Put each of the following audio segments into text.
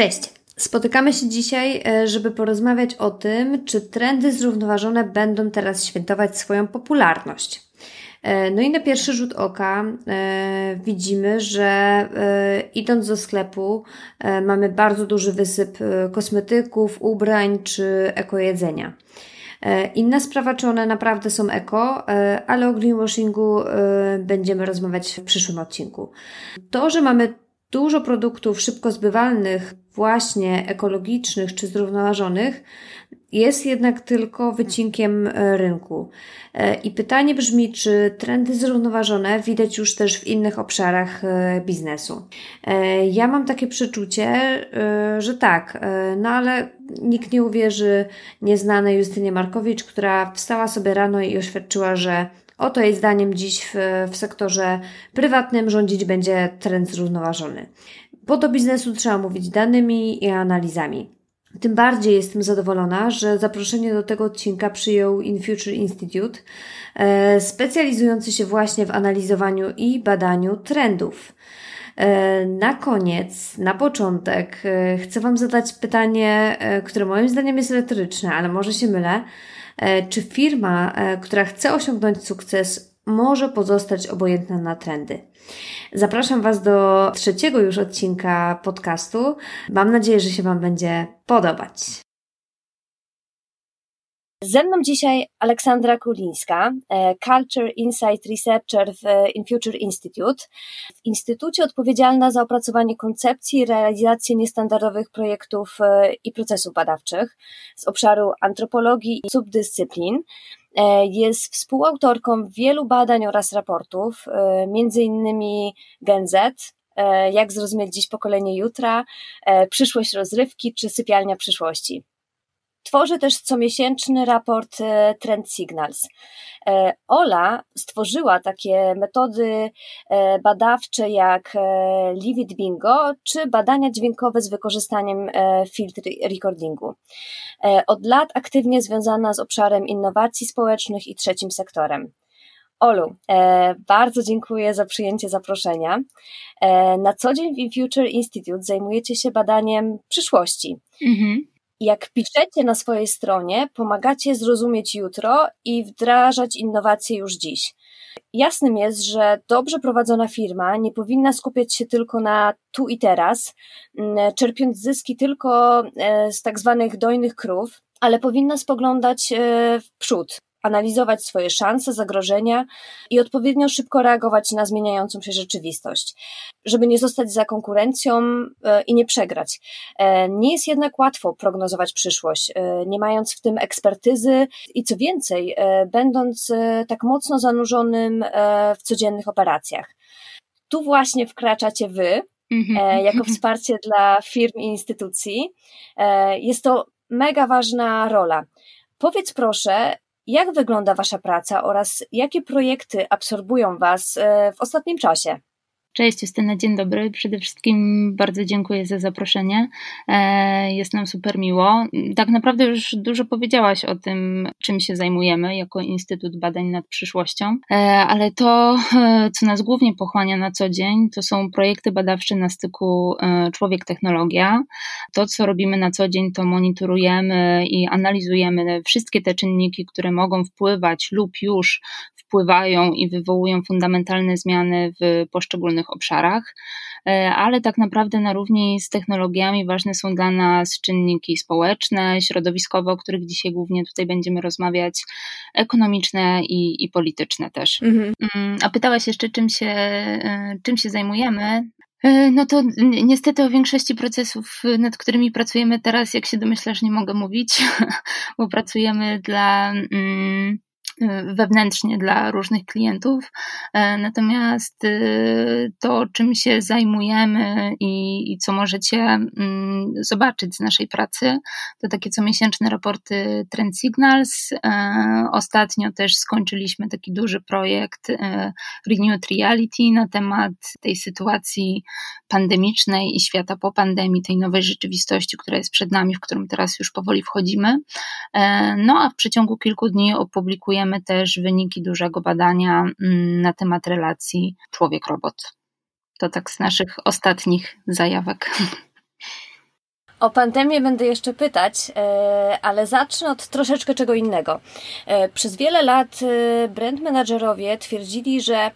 Cześć! Spotykamy się dzisiaj, e, żeby porozmawiać o tym, czy trendy zrównoważone będą teraz świętować swoją popularność. E, no i na pierwszy rzut oka e, widzimy, że idąc do sklepu mamy bardzo duży wysyp kosmetyków, ubrań czy ekojedzenia. Inna sprawa, czy one naprawdę są eko, ale o greenwashingu będziemy rozmawiać w przyszłym odcinku. To, że mamy dużo produktów szybko zbywalnych, właśnie ekologicznych czy zrównoważonych, jest jednak tylko wycinkiem e, rynku. E, I pytanie brzmi, czy trendy zrównoważone widać już też w innych obszarach e, biznesu? Ja mam takie przeczucie, że tak, no ale nikt nie uwierzy nieznanej Justynie Markowicz, która wstała sobie rano i oświadczyła, że Oto jej zdaniem dziś w, w sektorze prywatnym rządzić będzie trend zrównoważony. Bo do biznesu trzeba mówić danymi i analizami. Tym bardziej jestem zadowolona, że zaproszenie do tego odcinka przyjął InFuture Institute, e, specjalizujący się właśnie w analizowaniu i badaniu trendów. E, na koniec, na początek, e, chcę Wam zadać pytanie, które moim zdaniem jest retoryczne, ale może się mylę. Czy firma, która chce osiągnąć sukces, może pozostać obojętna na trendy. Zapraszam Was do trzeciego już odcinka podcastu. Mam nadzieję, że się Wam będzie podobać. Ze mną dzisiaj Aleksandra Kulińska, e, Culture Insight Researcher w InFuture Institute. W Instytucie odpowiedzialna za opracowanie koncepcji i realizację niestandardowych projektów e, i procesów badawczych z obszaru antropologii i subdyscyplin. E, jest współautorką wielu badań oraz raportów, między innymi Gen Z, jak zrozumieć dziś pokolenie jutra, przyszłość rozrywki czy sypialnia przyszłości. Tworzy też comiesięczny raport e, Trend Signals. E, Ola stworzyła takie metody e, badawcze jak Livid Bingo czy badania dźwiękowe z wykorzystaniem filtr recordingu. Od lat aktywnie związana z obszarem innowacji społecznych i trzecim sektorem. Olu, bardzo dziękuję za przyjęcie zaproszenia. na co dzień w InFuture Institute zajmujecie się badaniem przyszłości. Mhm jak piszecie na swojej stronie, pomagacie zrozumieć jutro i wdrażać innowacje już dziś. Jasnym jest, że dobrze prowadzona firma nie powinna skupiać się tylko na tu i teraz, mm, czerpiąc zyski tylko e, z tak zwanych dojnych krów, ale powinna spoglądać e, w przód, analizować swoje szanse, zagrożenia i odpowiednio szybko reagować na zmieniającą się rzeczywistość, żeby nie zostać za konkurencją e, i nie przegrać. E, nie jest jednak łatwo prognozować przyszłość, e, nie mając w tym ekspertyzy i co więcej, będąc tak mocno zanurzonym w codziennych operacjach. Tu właśnie wkraczacie wy, mhm. jako wsparcie dla firm i instytucji. Jest to mega ważna rola. Powiedz proszę, jak wygląda Wasza praca oraz jakie projekty absorbują Was e, w ostatnim czasie? Cześć Justyna, dzień dobry. Przede wszystkim bardzo dziękuję za zaproszenie. E, jest nam super miło. Tak naprawdę już dużo powiedziałaś o tym, czym się zajmujemy jako Instytut Badań nad Przyszłością, e, ale to, e, co nas głównie pochłania na co dzień, to są projekty badawcze na styku człowiek-technologia. To, co robimy na co dzień, to monitorujemy i analizujemy wszystkie te czynniki, które mogą wpływać lub już wpływają i wywołują fundamentalne zmiany w poszczególnych obszarach, e, ale tak naprawdę na równi z technologiami ważne są dla nas czynniki społeczne, środowiskowe, o których dzisiaj głównie tutaj będziemy rozmawiać, ekonomiczne i, i polityczne też. Mhm. Mm, a pytałaś jeszcze, czym się, e, czym się zajmujemy. E, no to niestety o większości procesów, nad którymi pracujemy teraz, jak się domyślasz, nie mogę mówić, bo pracujemy dla. Mm, wewnętrznie dla różnych klientów. Natomiast to, czym się zajmujemy i, i co możecie mm, zobaczyć z naszej pracy, to takie comiesięczne raporty Trend Signals. Ostatnio też skończyliśmy taki duży projekt Renewed Reality na temat tej sytuacji pandemicznej i świata po pandemii, tej nowej rzeczywistości, która jest przed nami, w którą teraz już powoli wchodzimy. E, no a w przeciągu kilku dni opublikujemy też wyniki dużego badania mm, na temat relacji człowiek-robot. To tak z naszych ostatnich zajawek. O pandemię będę jeszcze pytać, e, ale zacznę od troszeczkę czego innego. E, przez wiele lat brand managerowie twierdzili, że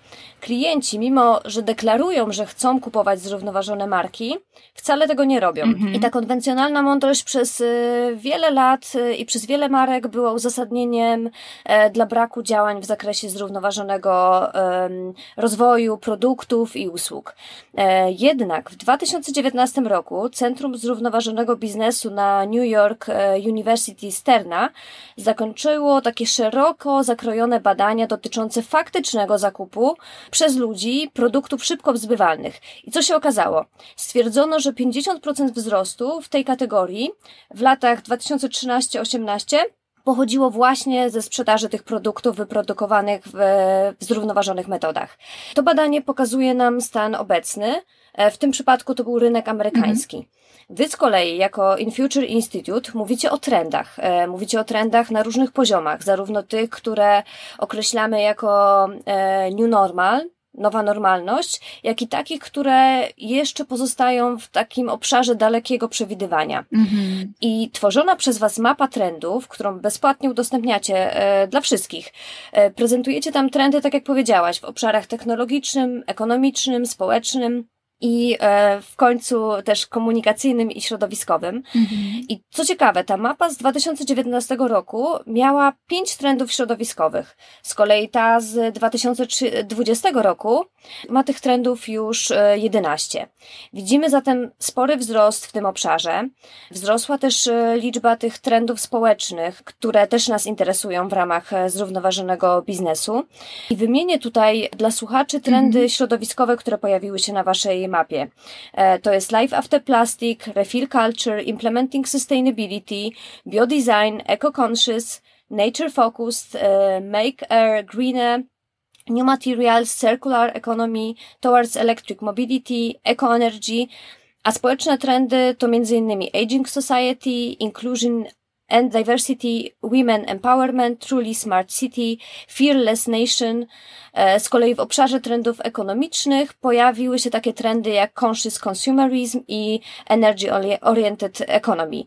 klienci, mimo że deklarują, że chcą kupować zrównoważone marki, wcale tego nie robią. Mhm. I ta konwencjonalna mądrość przez y, wiele lat y, i przez wiele marek była uzasadnieniem e, dla braku działań w zakresie zrównoważonego rozwoju produktów i usług. E, jednak w 2019 roku Centrum Zrównoważonego Biznesu na New York e, University Sterna zakończyło takie szeroko zakrojone badania dotyczące faktycznego zakupu przez ludzi produktów szybko wzbywalnych. I co się okazało? Stwierdzono, że 50% wzrostu w tej kategorii w latach 2013-18 pochodziło właśnie ze sprzedaży tych produktów wyprodukowanych w, w zrównoważonych metodach. To badanie pokazuje nam stan obecny. E, w tym przypadku to był rynek amerykański. Mhm. Wy z kolei, jako In Future Institute, mówicie o trendach. E, mówicie o trendach na różnych poziomach, zarówno tych, które określamy jako e, new normal, nowa normalność, jak i takich, które jeszcze pozostają w takim obszarze dalekiego przewidywania. Mhm. I tworzona przez Was mapa trendów, którą bezpłatnie udostępniacie e, dla wszystkich, e, prezentujecie tam trendy, tak jak powiedziałaś, w obszarach technologicznym, ekonomicznym, społecznym, i e, w końcu też komunikacyjnym i środowiskowym. Mhm. I co ciekawe, ta mapa z 2019 roku miała pięć trendów środowiskowych. Z kolei ta z 2020 roku ma tych trendów już 11. E, Widzimy zatem spory wzrost w tym obszarze. Wzrosła też e, liczba tych trendów społecznych, które też nas interesują w ramach zrównoważonego biznesu. I wymienię tutaj dla słuchaczy trendy mhm. środowiskowe, które pojawiły się na waszej mapie. E, to jest Life After Plastic, Refill Culture, Implementing Sustainability, Biodesign, Eco-Conscious, Nature Focused, e, Make Air Greener, New Materials, Circular Economy, Towards Electric Mobility, Eco-Energy, a społeczne trendy to m.in. Aging Society, Inclusion and Diversity, Women Empowerment, Truly Smart City, Fearless Nation. E, z kolei w obszarze trendów ekonomicznych pojawiły się takie trendy jak Conscious Consumerism i Energy Oriented Economy.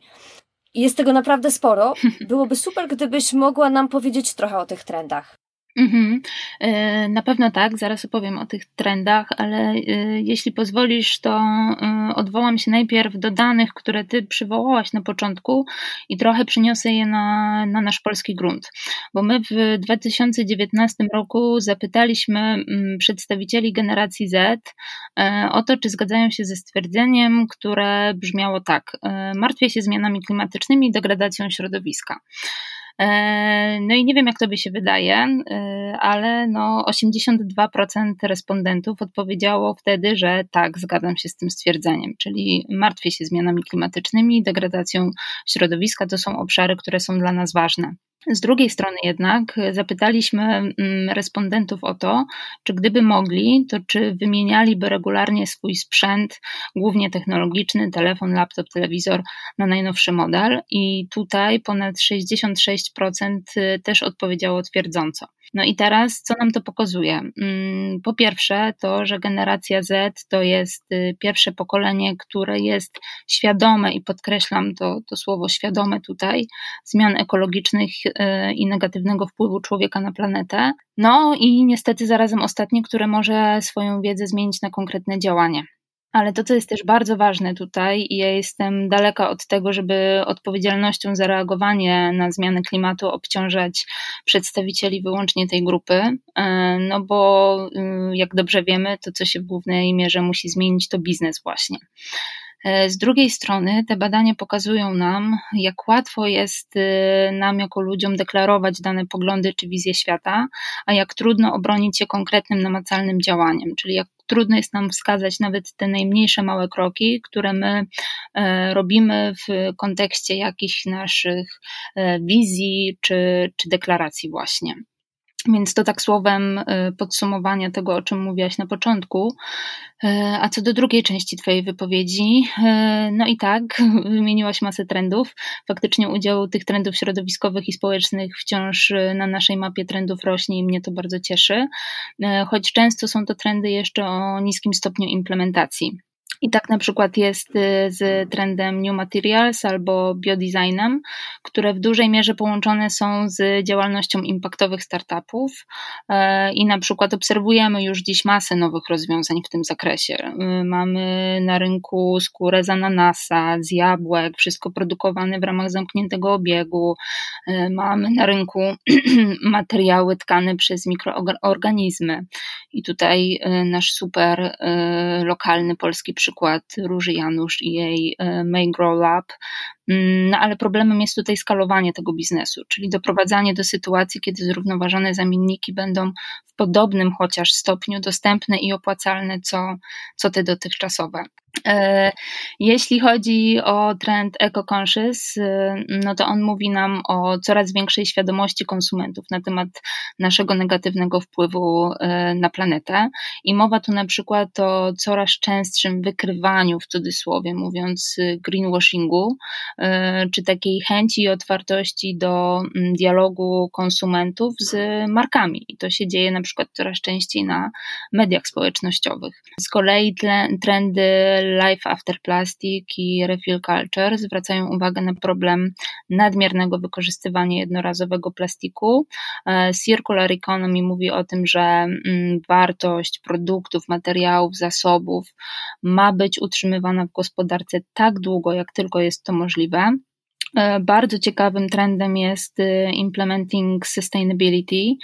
Jest tego naprawdę sporo. Byłoby super, gdybyś mogła nam powiedzieć trochę o tych trendach. Mhm. E, na pewno tak, zaraz opowiem o tych trendach, ale e, jeśli pozwolisz, to e, odwołam się najpierw do danych, które Ty przywołałaś na początku i trochę przyniosę je na, na nasz polski grunt. Bo my w 2019 roku zapytaliśmy mm, przedstawicieli generacji Z o to, czy zgadzają się ze stwierdzeniem, które brzmiało tak: martwię się zmianami klimatycznymi i degradacją środowiska. E, no i nie wiem, jak tobie się wydaje, e, ale no 82% respondentów odpowiedziało wtedy, że tak, zgadzam się z tym stwierdzeniem, czyli martwię się zmianami klimatycznymi, degradacją środowiska, to są obszary, które są dla nas ważne. Z drugiej strony jednak zapytaliśmy mm, respondentów o to, czy gdyby mogli, to czy wymienialiby regularnie swój sprzęt, głównie technologiczny, telefon, laptop, telewizor na najnowszy model i tutaj ponad 66% y, też odpowiedziało twierdząco. No i teraz, co nam to pokazuje? Mm, po pierwsze, to, że generacja Z to jest y, pierwsze pokolenie, które jest świadome i podkreślam to, to słowo świadome tutaj, zmian ekologicznych i negatywnego wpływu człowieka na planetę. No i niestety zarazem ostatnie, które może swoją wiedzę zmienić na konkretne działanie. Ale to, co jest też bardzo ważne tutaj, i ja jestem daleka od tego, żeby odpowiedzialnością za reagowanie na zmiany klimatu obciążać przedstawicieli wyłącznie tej grupy, e, no bo y, jak dobrze wiemy, to co się w głównej mierze musi zmienić, to biznes właśnie. E, z drugiej strony te badania pokazują nam, jak łatwo jest e, nam jako ludziom deklarować dane poglądy czy wizję świata, a jak trudno obronić je konkretnym, namacalnym działaniem, czyli jak trudno jest nam wskazać nawet te najmniejsze małe kroki, które my e, robimy w kontekście jakichś naszych wizji czy, czy deklaracji właśnie. Więc to tak słowem y, podsumowania tego, o czym mówiłaś na początku. Y, a co do drugiej części Twojej wypowiedzi, y, no i tak, wymieniłaś masę trendów. Faktycznie udział tych trendów środowiskowych i społecznych wciąż na naszej mapie trendów rośnie i mnie to bardzo cieszy, choć często są to trendy jeszcze o niskim stopniu implementacji. I tak na przykład jest y, z trendem New Materials albo biodesignem, które w dużej mierze połączone są z działalnością impaktowych startupów e, i na przykład obserwujemy już dziś masę nowych rozwiązań w tym zakresie. Y, mamy na rynku skórę z ananasa, z jabłek, wszystko produkowane w ramach zamkniętego obiegu. E, mamy na rynku materiały tkane przez mikroorganizmy. I tutaj y, nasz super lokalny polski przykład przykład Róży Janusz i jej e, May Grow Lab. Mm, no ale problemem jest tutaj skalowanie tego biznesu, czyli doprowadzanie do sytuacji, kiedy zrównoważone zamienniki będą w podobnym chociaż stopniu dostępne i opłacalne, co, co te dotychczasowe. E, jeśli chodzi o trend eco-conscious, e, no to on mówi nam o coraz większej świadomości konsumentów na temat naszego negatywnego wpływu e, na planetę. I mowa tu na przykład o coraz częstszym wykrywaniu, w cudzysłowie mówiąc, greenwashingu, czy takiej chęci i otwartości do mm, dialogu konsumentów z markami. I to się dzieje na przykład coraz częściej na mediach społecznościowych. Z kolei trendy Life After Plastic i Refill Culture zwracają uwagę na problem nadmiernego wykorzystywania jednorazowego plastiku. E, Circular Economy mówi o tym, że mm, wartość produktów, materiałów, zasobów ma być utrzymywana w gospodarce tak długo, jak tylko jest to możliwe. E, bardzo ciekawym trendem jest e, implementing sustainability.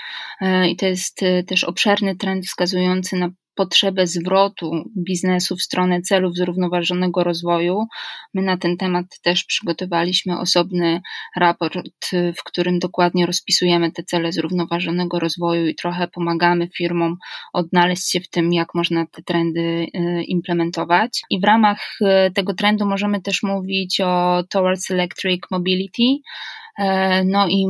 I to jest też obszerny trend wskazujący na potrzebę zwrotu biznesu w stronę celów zrównoważonego rozwoju. My na ten temat też przygotowaliśmy osobny raport, w którym dokładnie rozpisujemy te cele zrównoważonego rozwoju i trochę pomagamy firmom odnaleźć się w tym, jak można te trendy y, implementować. I w ramach y, tego trendu możemy też mówić o Towards Electric Mobility, no i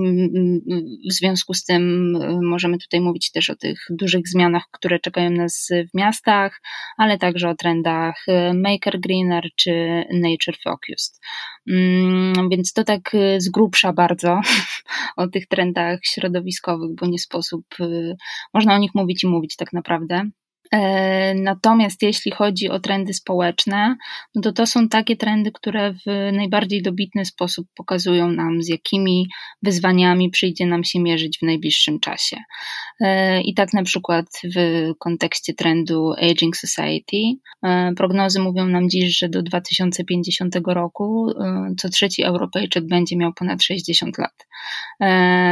w związku z tym e, możemy tutaj mówić też o tych dużych zmianach, które czekają nas w miastach, ale także o trendach e, Maker Greener czy Nature Focused. Mm, więc to tak z grubsza bardzo o tych trendach środowiskowych, bo nie sposób, można o nich mówić i mówić tak naprawdę. E, natomiast jeśli chodzi o trendy społeczne, no to to są takie trendy, które w najbardziej dobitny sposób pokazują nam, z jakimi wyzwaniami przyjdzie nam się mierzyć w najbliższym czasie. E, I tak na przykład w kontekście trendu Aging Society, e, prognozy mówią nam dziś, że do 2050 roku co trzeci Europejczyk będzie miał ponad 60 lat.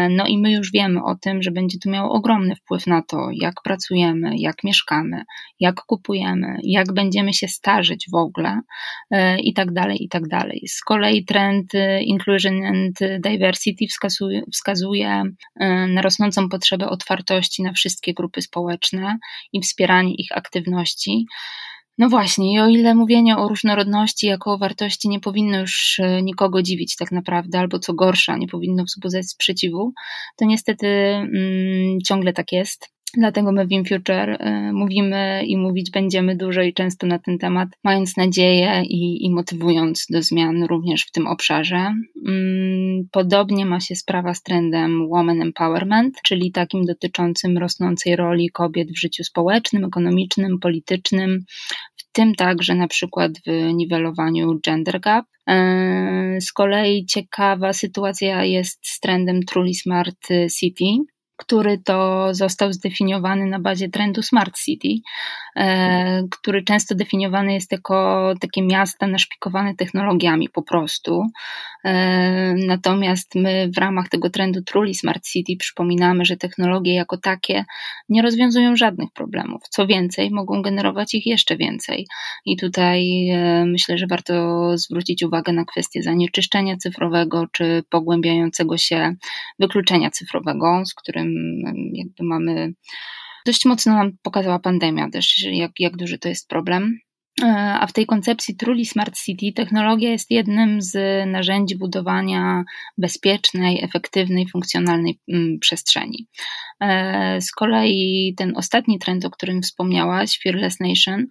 No i my już wiemy o tym, że będzie to miało ogromny wpływ na to, jak pracujemy, jak mieszkamy jak kupujemy, jak będziemy się starzeć w ogóle e, i tak dalej, i tak dalej. Z kolei trend e, Inclusion and Diversity wskazuje, wskazuje e, na rosnącą potrzebę otwartości na wszystkie grupy społeczne i wspieranie ich aktywności. No właśnie, i o ile mówienie o różnorodności jako o wartości nie powinno już nikogo dziwić tak naprawdę, albo co gorsza, nie powinno wzbudzać sprzeciwu, to niestety mm, ciągle tak jest. Dlatego my w InFuture y, mówimy i mówić będziemy dużo i często na ten temat, mając nadzieję i, i motywując do zmian również w tym obszarze. Mm, podobnie ma się sprawa z trendem Woman Empowerment, czyli takim dotyczącym rosnącej roli kobiet w życiu społecznym, ekonomicznym, politycznym, w tym także na przykład w niwelowaniu gender gap. Y, z kolei ciekawa sytuacja jest z trendem Truly Smart City, który to został zdefiniowany na bazie trendu Smart City, e, który często definiowany jest jako takie miasta naszpikowane technologiami po prostu. E, natomiast my w ramach tego trendu Truly Smart City przypominamy, że technologie jako takie nie rozwiązują żadnych problemów. Co więcej, mogą generować ich jeszcze więcej. I tutaj e, myślę, że warto zwrócić uwagę na kwestię zanieczyszczenia cyfrowego czy pogłębiającego się wykluczenia cyfrowego, z którym jakby mamy dość mocno nam pokazała pandemia też, jak, jak duży to jest problem. E, a w tej koncepcji Truly Smart City technologia jest jednym z narzędzi budowania bezpiecznej, efektywnej, funkcjonalnej mm, przestrzeni. E, z kolei ten ostatni trend, o którym wspomniałaś, Fearless Nation, mhm.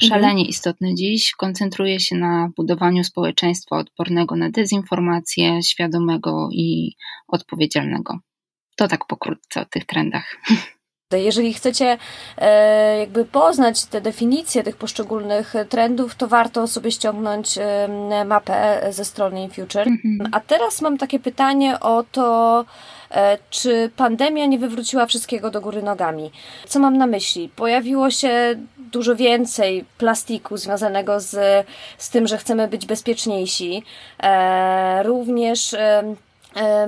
szalenie istotny dziś, koncentruje się na budowaniu społeczeństwa odpornego na dezinformację, świadomego i odpowiedzialnego. To tak pokrótce o tych trendach. Jeżeli chcecie e, jakby poznać te definicje tych poszczególnych trendów, to warto sobie ściągnąć mapę ze strony InFuture. Mhm. A teraz mam takie pytanie o to, e, czy pandemia nie wywróciła wszystkiego do góry nogami? Co mam na myśli? Pojawiło się dużo więcej plastiku związanego z, z tym, że chcemy być bezpieczniejsi. E, również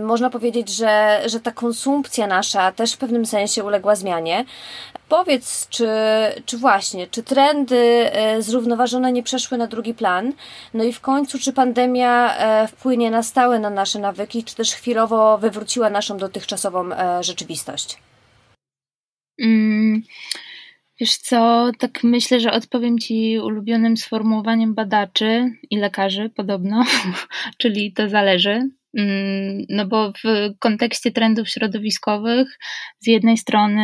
można powiedzieć, że, że ta konsumpcja nasza też w pewnym sensie uległa zmianie. Powiedz, czy, czy właśnie, czy trendy e, zrównoważone nie przeszły na drugi plan? No i w końcu, czy pandemia e, wpłynie na stałe na nasze nawyki, czy też chwilowo wywróciła naszą dotychczasową rzeczywistość? Mm. Wiesz co, tak myślę, że odpowiem Ci ulubionym sformułowaniem badaczy i lekarzy podobno, czyli to zależy. Mm, no bo w kontekście trendów środowiskowych, z jednej strony,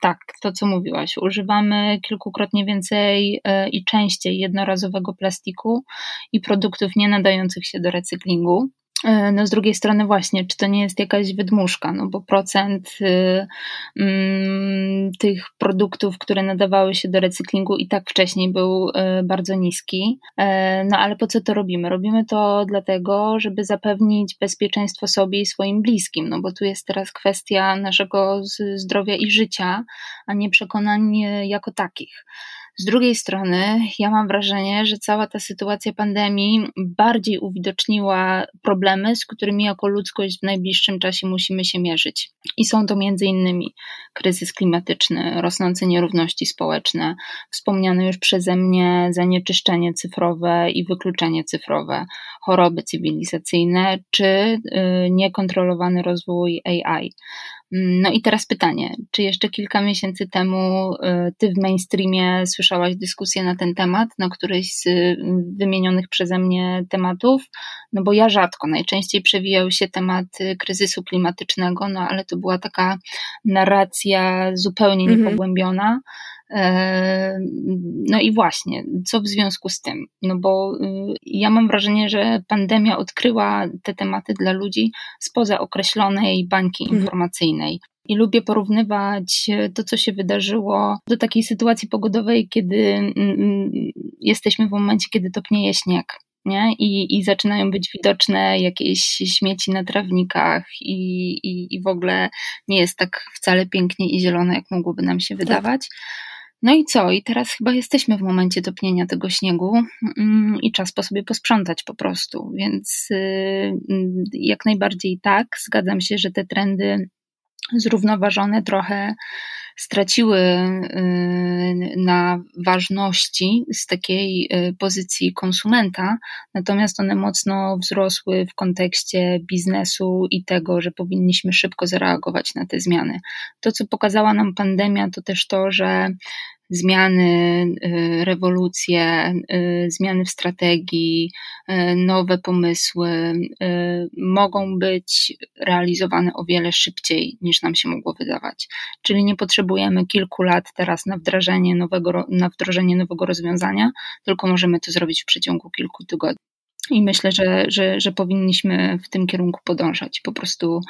tak, to co mówiłaś, używamy kilkukrotnie więcej e, i częściej jednorazowego plastiku i produktów nie nadających się do recyklingu. E, no z drugiej strony właśnie, czy to nie jest jakaś wydmuszka, no bo procent y, mm, tych produktów, które nadawały się do recyklingu i tak wcześniej był y, bardzo niski. E, no ale po co to robimy? Robimy to dlatego, żeby zapewnić bezpieczeństwo sobie i swoim bliskim, no bo tu jest teraz kwestia naszego zdrowia i życia, a nie przekonań jako takich. Z drugiej strony, ja mam wrażenie, że cała ta sytuacja pandemii bardziej uwidoczniła problemy, z którymi jako ludzkość w najbliższym czasie musimy się mierzyć. I są to między innymi kryzys klimatyczny, rosnące nierówności społeczne, wspomniane już przeze mnie zanieczyszczenie cyfrowe i wykluczenie cyfrowe, choroby cywilizacyjne czy y, niekontrolowany rozwój AI. No i teraz pytanie, czy jeszcze kilka miesięcy temu y, ty w mainstreamie słyszałaś dyskusję na ten temat, na któryś z y, wymienionych przeze mnie tematów? No bo ja rzadko, najczęściej przewijał się temat y, kryzysu klimatycznego, no ale to była taka narracja zupełnie mhm. No i właśnie, co w związku z tym? No bo ja mam wrażenie, że pandemia odkryła te tematy dla ludzi spoza określonej bańki mhm. informacyjnej. I lubię porównywać to, co się wydarzyło, do takiej sytuacji pogodowej, kiedy jesteśmy w momencie, kiedy topnieje śnieg. Nie? I, I zaczynają być widoczne jakieś śmieci na trawnikach, i, i, i w ogóle nie jest tak wcale pięknie i zielono, jak mogłoby nam się tak. wydawać. Tak. No i co? I teraz chyba jesteśmy w momencie topnienia tego śniegu mm, i czas po sobie posprzątać po prostu. Więc y, jak najbardziej tak, zgadzam się, że te trendy zrównoważone trochę straciły y, na ważności z takiej y, pozycji konsumenta, natomiast one mocno wzrosły w kontekście biznesu i tego, że powinniśmy szybko zareagować na te zmiany. To, co pokazała nam pandemia, to też to, że zmiany, y, rewolucje, y, zmiany w strategii, y, nowe pomysły mogą być realizowane o wiele szybciej niż nam się mogło wydawać. Czyli nie potrzebujemy kilku lat teraz na wdrażanie nowego, na wdrożenie nowego rozwiązania, tylko możemy to zrobić w przeciągu kilku tygodni. I myślę, że, że, że powinniśmy w tym kierunku podążać, po prostu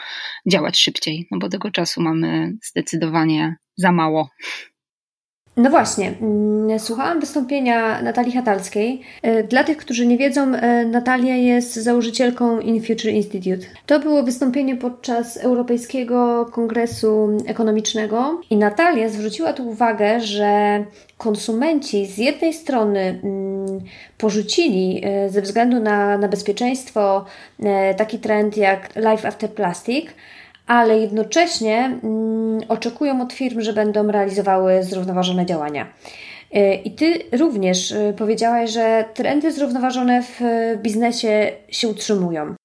działać szybciej, no bo tego czasu mamy zdecydowanie za mało. No właśnie, mm, słuchałam wystąpienia Natalii Hatalskiej. E, dla tych, którzy nie wiedzą, e, Natalia jest założycielką In Future Institute. To było wystąpienie podczas Europejskiego Kongresu Ekonomicznego i Natalia zwróciła tu uwagę, że konsumenci z jednej strony mm, porzucili e, ze względu na, na bezpieczeństwo taki trend jak Life After Plastic, ale jednocześnie mm, oczekują od firm, że będą realizowały zrównoważone działania. E, I Ty również e, powiedziałaś, że trendy zrównoważone w biznesie się utrzymują.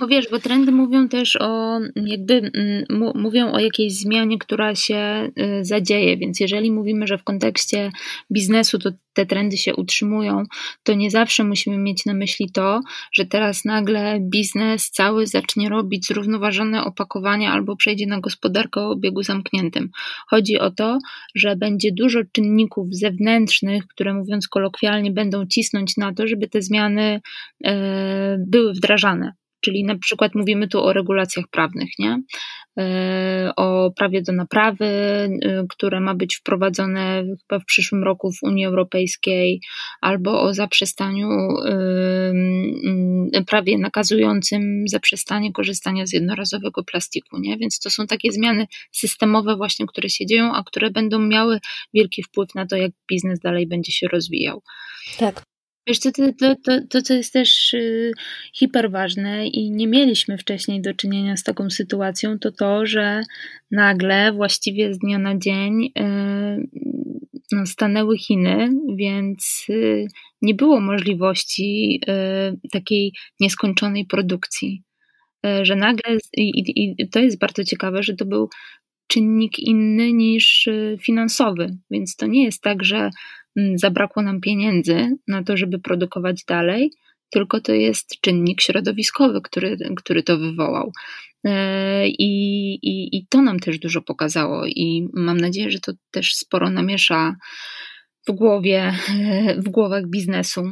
No wiesz, bo trendy mówią też o, jakby mm, mówią o jakiejś zmianie, która się y, zadzieje, więc jeżeli mówimy, że w kontekście biznesu to te trendy się utrzymują, to nie zawsze musimy mieć na myśli to, że teraz nagle biznes cały zacznie robić zrównoważone opakowania albo przejdzie na gospodarkę o obiegu zamkniętym. Chodzi o to, że będzie dużo czynników zewnętrznych, które mówiąc kolokwialnie będą cisnąć na to, żeby te zmiany e, były wdrażane. Czyli na przykład mówimy tu o regulacjach prawnych, nie? E, o prawie do naprawy, e, które ma być wprowadzone chyba w przyszłym roku w Unii Europejskiej, albo o zaprzestaniu, prawie nakazującym zaprzestanie korzystania z jednorazowego plastiku, nie? Więc to są takie zmiany systemowe właśnie, które się dzieją, a które będą miały wielki wpływ na to, jak biznes dalej będzie się rozwijał. Tak, Wiesz to, to, to, to co jest też y, hiperważne i nie mieliśmy wcześniej do czynienia z taką sytuacją, to to, że nagle, właściwie z dnia na dzień, y, no, stanęły Chiny, więc y, nie było możliwości takiej nieskończonej produkcji. Że nagle, i, i to jest bardzo ciekawe, że to był czynnik inny niż finansowy, więc to nie jest tak, że zabrakło nam pieniędzy na to, żeby produkować dalej, tylko to jest czynnik środowiskowy, który, który to wywołał. E, I, i, I to nam też dużo pokazało, i mam nadzieję, że to też sporo namiesza w głowie, w głowach biznesu.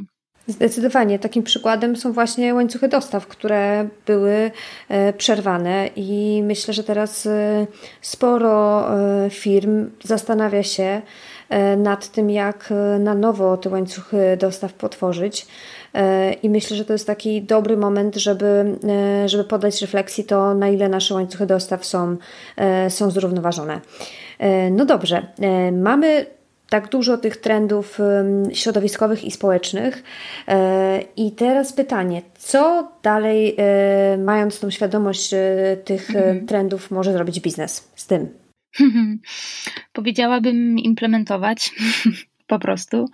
Zdecydowanie. Takim przykładem są właśnie łańcuchy dostaw, które były e, przerwane, i myślę, że teraz e, sporo firm zastanawia się, nad tym, jak e, na nowo te łańcuchy dostaw potworzyć. E, I myślę, że to jest taki dobry moment, żeby, żeby podać refleksji to, na ile nasze łańcuchy dostaw są, są zrównoważone. No dobrze, mamy tak dużo tych trendów środowiskowych i społecznych. I teraz pytanie, co dalej, mając tą świadomość tych mhm. trendów, może zrobić biznes z tym? Powiedziałabym implementować. po prostu.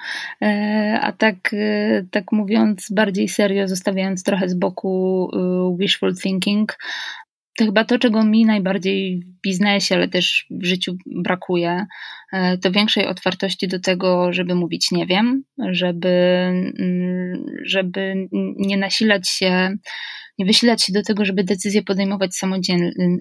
E, a tak, e, tak mówiąc bardziej serio, zostawiając trochę z boku e, wishful thinking, to chyba to, czego mi najbardziej w biznesie, ale też w życiu brakuje, to większej otwartości do tego, żeby mówić nie wiem, żeby, mm, żeby nie nasilać się nie wysilać się do tego, żeby decyzje podejmować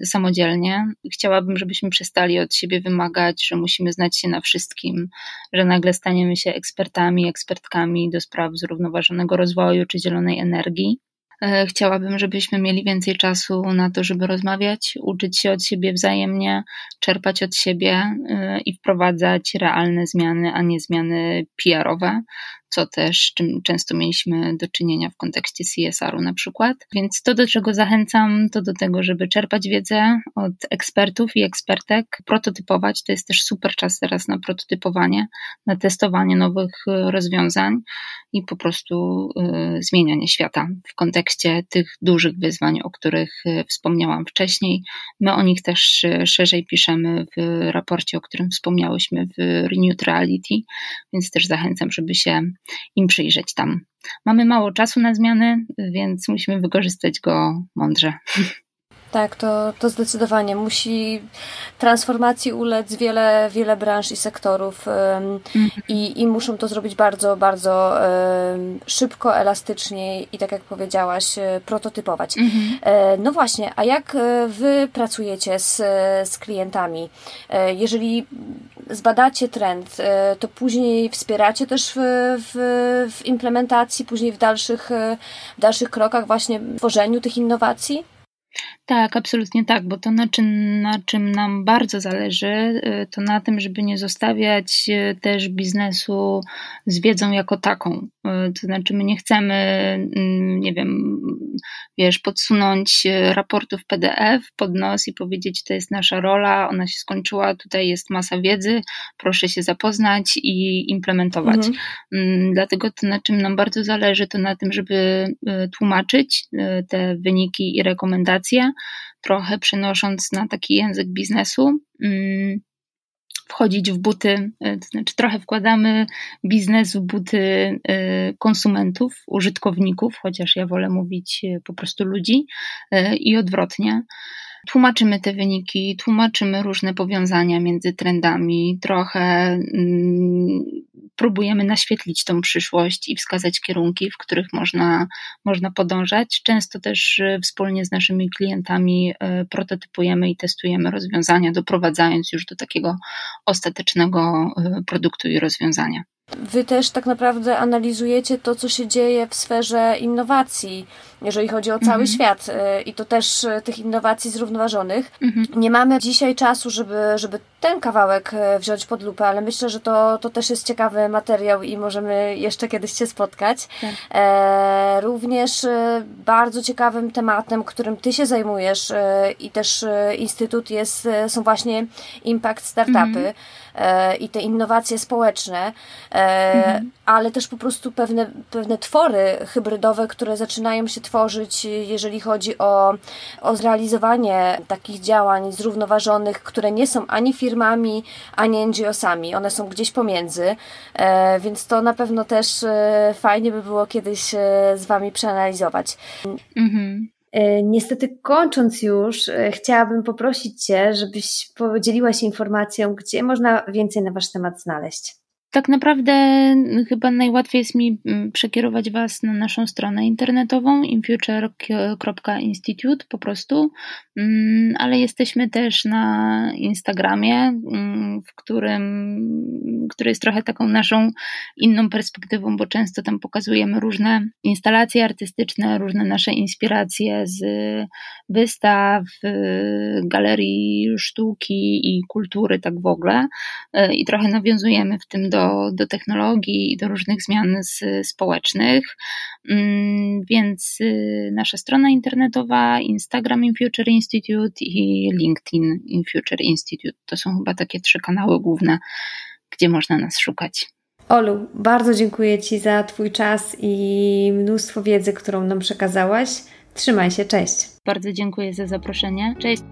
samodzielnie. Chciałabym, żebyśmy przestali od siebie wymagać, że musimy znać się na wszystkim, że nagle staniemy się ekspertami, ekspertkami do spraw zrównoważonego rozwoju czy zielonej energii. E, chciałabym, żebyśmy mieli więcej czasu na to, żeby rozmawiać, uczyć się od siebie wzajemnie, czerpać od siebie e, i wprowadzać realne zmiany, a nie zmiany PR-owe co też czym często mieliśmy do czynienia w kontekście CSR-u na przykład. Więc to, do czego zachęcam, to do tego, żeby czerpać wiedzę od ekspertów i ekspertek, prototypować. To jest też super czas teraz na prototypowanie, na testowanie nowych e, rozwiązań i po prostu y, zmienianie świata w kontekście tych dużych wyzwań, o których e, wspomniałam wcześniej. My o nich też szerzej piszemy w raporcie, o którym wspomniałyśmy w Renewed Reality, więc też zachęcam, żeby się im przyjrzeć tam. Mamy mało czasu na zmiany, więc musimy wykorzystać go mądrze. Tak, to, to zdecydowanie musi transformacji ulec wiele, wiele branż i sektorów um, i, i muszą to zrobić bardzo, bardzo szybko, elastycznie i tak jak powiedziałaś, e, prototypować. Mhm. E, no właśnie, a jak e, wy pracujecie z, z klientami? Jeżeli zbadacie trend, to później wspieracie też w, w, w implementacji, później w dalszych, w dalszych krokach właśnie w tworzeniu tych innowacji? Tak, absolutnie tak, bo to na czym, na czym nam bardzo zależy, y, to na tym, żeby nie zostawiać y, też biznesu z wiedzą jako taką. Y, to znaczy, my nie chcemy, mm, nie wiem, wiesz, podsunąć raportów PDF pod nos i powiedzieć, to jest nasza rola, ona się skończyła, tutaj jest masa wiedzy, proszę się zapoznać i implementować. Mhm. Mm, dlatego to, na czym nam bardzo zależy, to na tym, żeby tłumaczyć te wyniki i rekomendacje, trochę przenosząc na taki język biznesu, mm, wchodzić w buty, e, to znaczy trochę wkładamy biznes w buty e, konsumentów, użytkowników, chociaż ja wolę mówić e, po prostu ludzi i odwrotnie. Tłumaczymy te wyniki, tłumaczymy różne powiązania między trendami, trochę mm, próbujemy naświetlić tą przyszłość i wskazać kierunki, w których można, można podążać. Często też e, wspólnie z naszymi klientami e, prototypujemy i testujemy rozwiązania, doprowadzając już do takiego ostatecznego e, produktu i rozwiązania. Wy też tak naprawdę analizujecie to, co się dzieje w sferze innowacji, jeżeli chodzi o cały mhm. świat y, i to też y, tych innowacji zrównoważonych. Mhm. Nie mamy dzisiaj czasu, żeby, żeby ten kawałek y, wziąć pod lupę, ale myślę, że to, to też jest ciekawy materiał i możemy jeszcze kiedyś się spotkać. Tak. E, również bardzo ciekawym tematem, którym Ty się zajmujesz i też Instytut jest, są właśnie Impact Startupy. Mhm i te innowacje społeczne, e, mhm. ale też po prostu pewne, pewne twory hybrydowe, które zaczynają się tworzyć, jeżeli chodzi o, o zrealizowanie takich działań zrównoważonych, które nie są ani firmami, ani NGO-sami. One są gdzieś pomiędzy, e, więc to na pewno też fajnie by było kiedyś z Wami przeanalizować. Mhm. E, niestety kończąc już, e, chciałabym poprosić Cię, żebyś podzieliła się informacją, gdzie można więcej na Wasz temat znaleźć. Tak naprawdę chyba najłatwiej jest mi mm, przekierować Was na naszą stronę internetową infuture.institute po prostu, mm, ale jesteśmy też na Instagramie, mm, w którym, który jest trochę taką naszą inną perspektywą, bo często tam pokazujemy różne instalacje artystyczne, różne nasze inspiracje z wystaw, galerii sztuki i kultury, tak w ogóle. E, I trochę nawiązujemy w tym do do, do technologii i do różnych zmian z, społecznych. Mm, więc y, nasza strona internetowa, Instagram in Future Institute i LinkedIn in Future Institute to są chyba takie trzy kanały główne, gdzie można nas szukać. Olu, bardzo dziękuję Ci za Twój czas i mnóstwo wiedzy, którą nam przekazałaś. Trzymaj się, cześć. Bardzo dziękuję za zaproszenie. Cześć.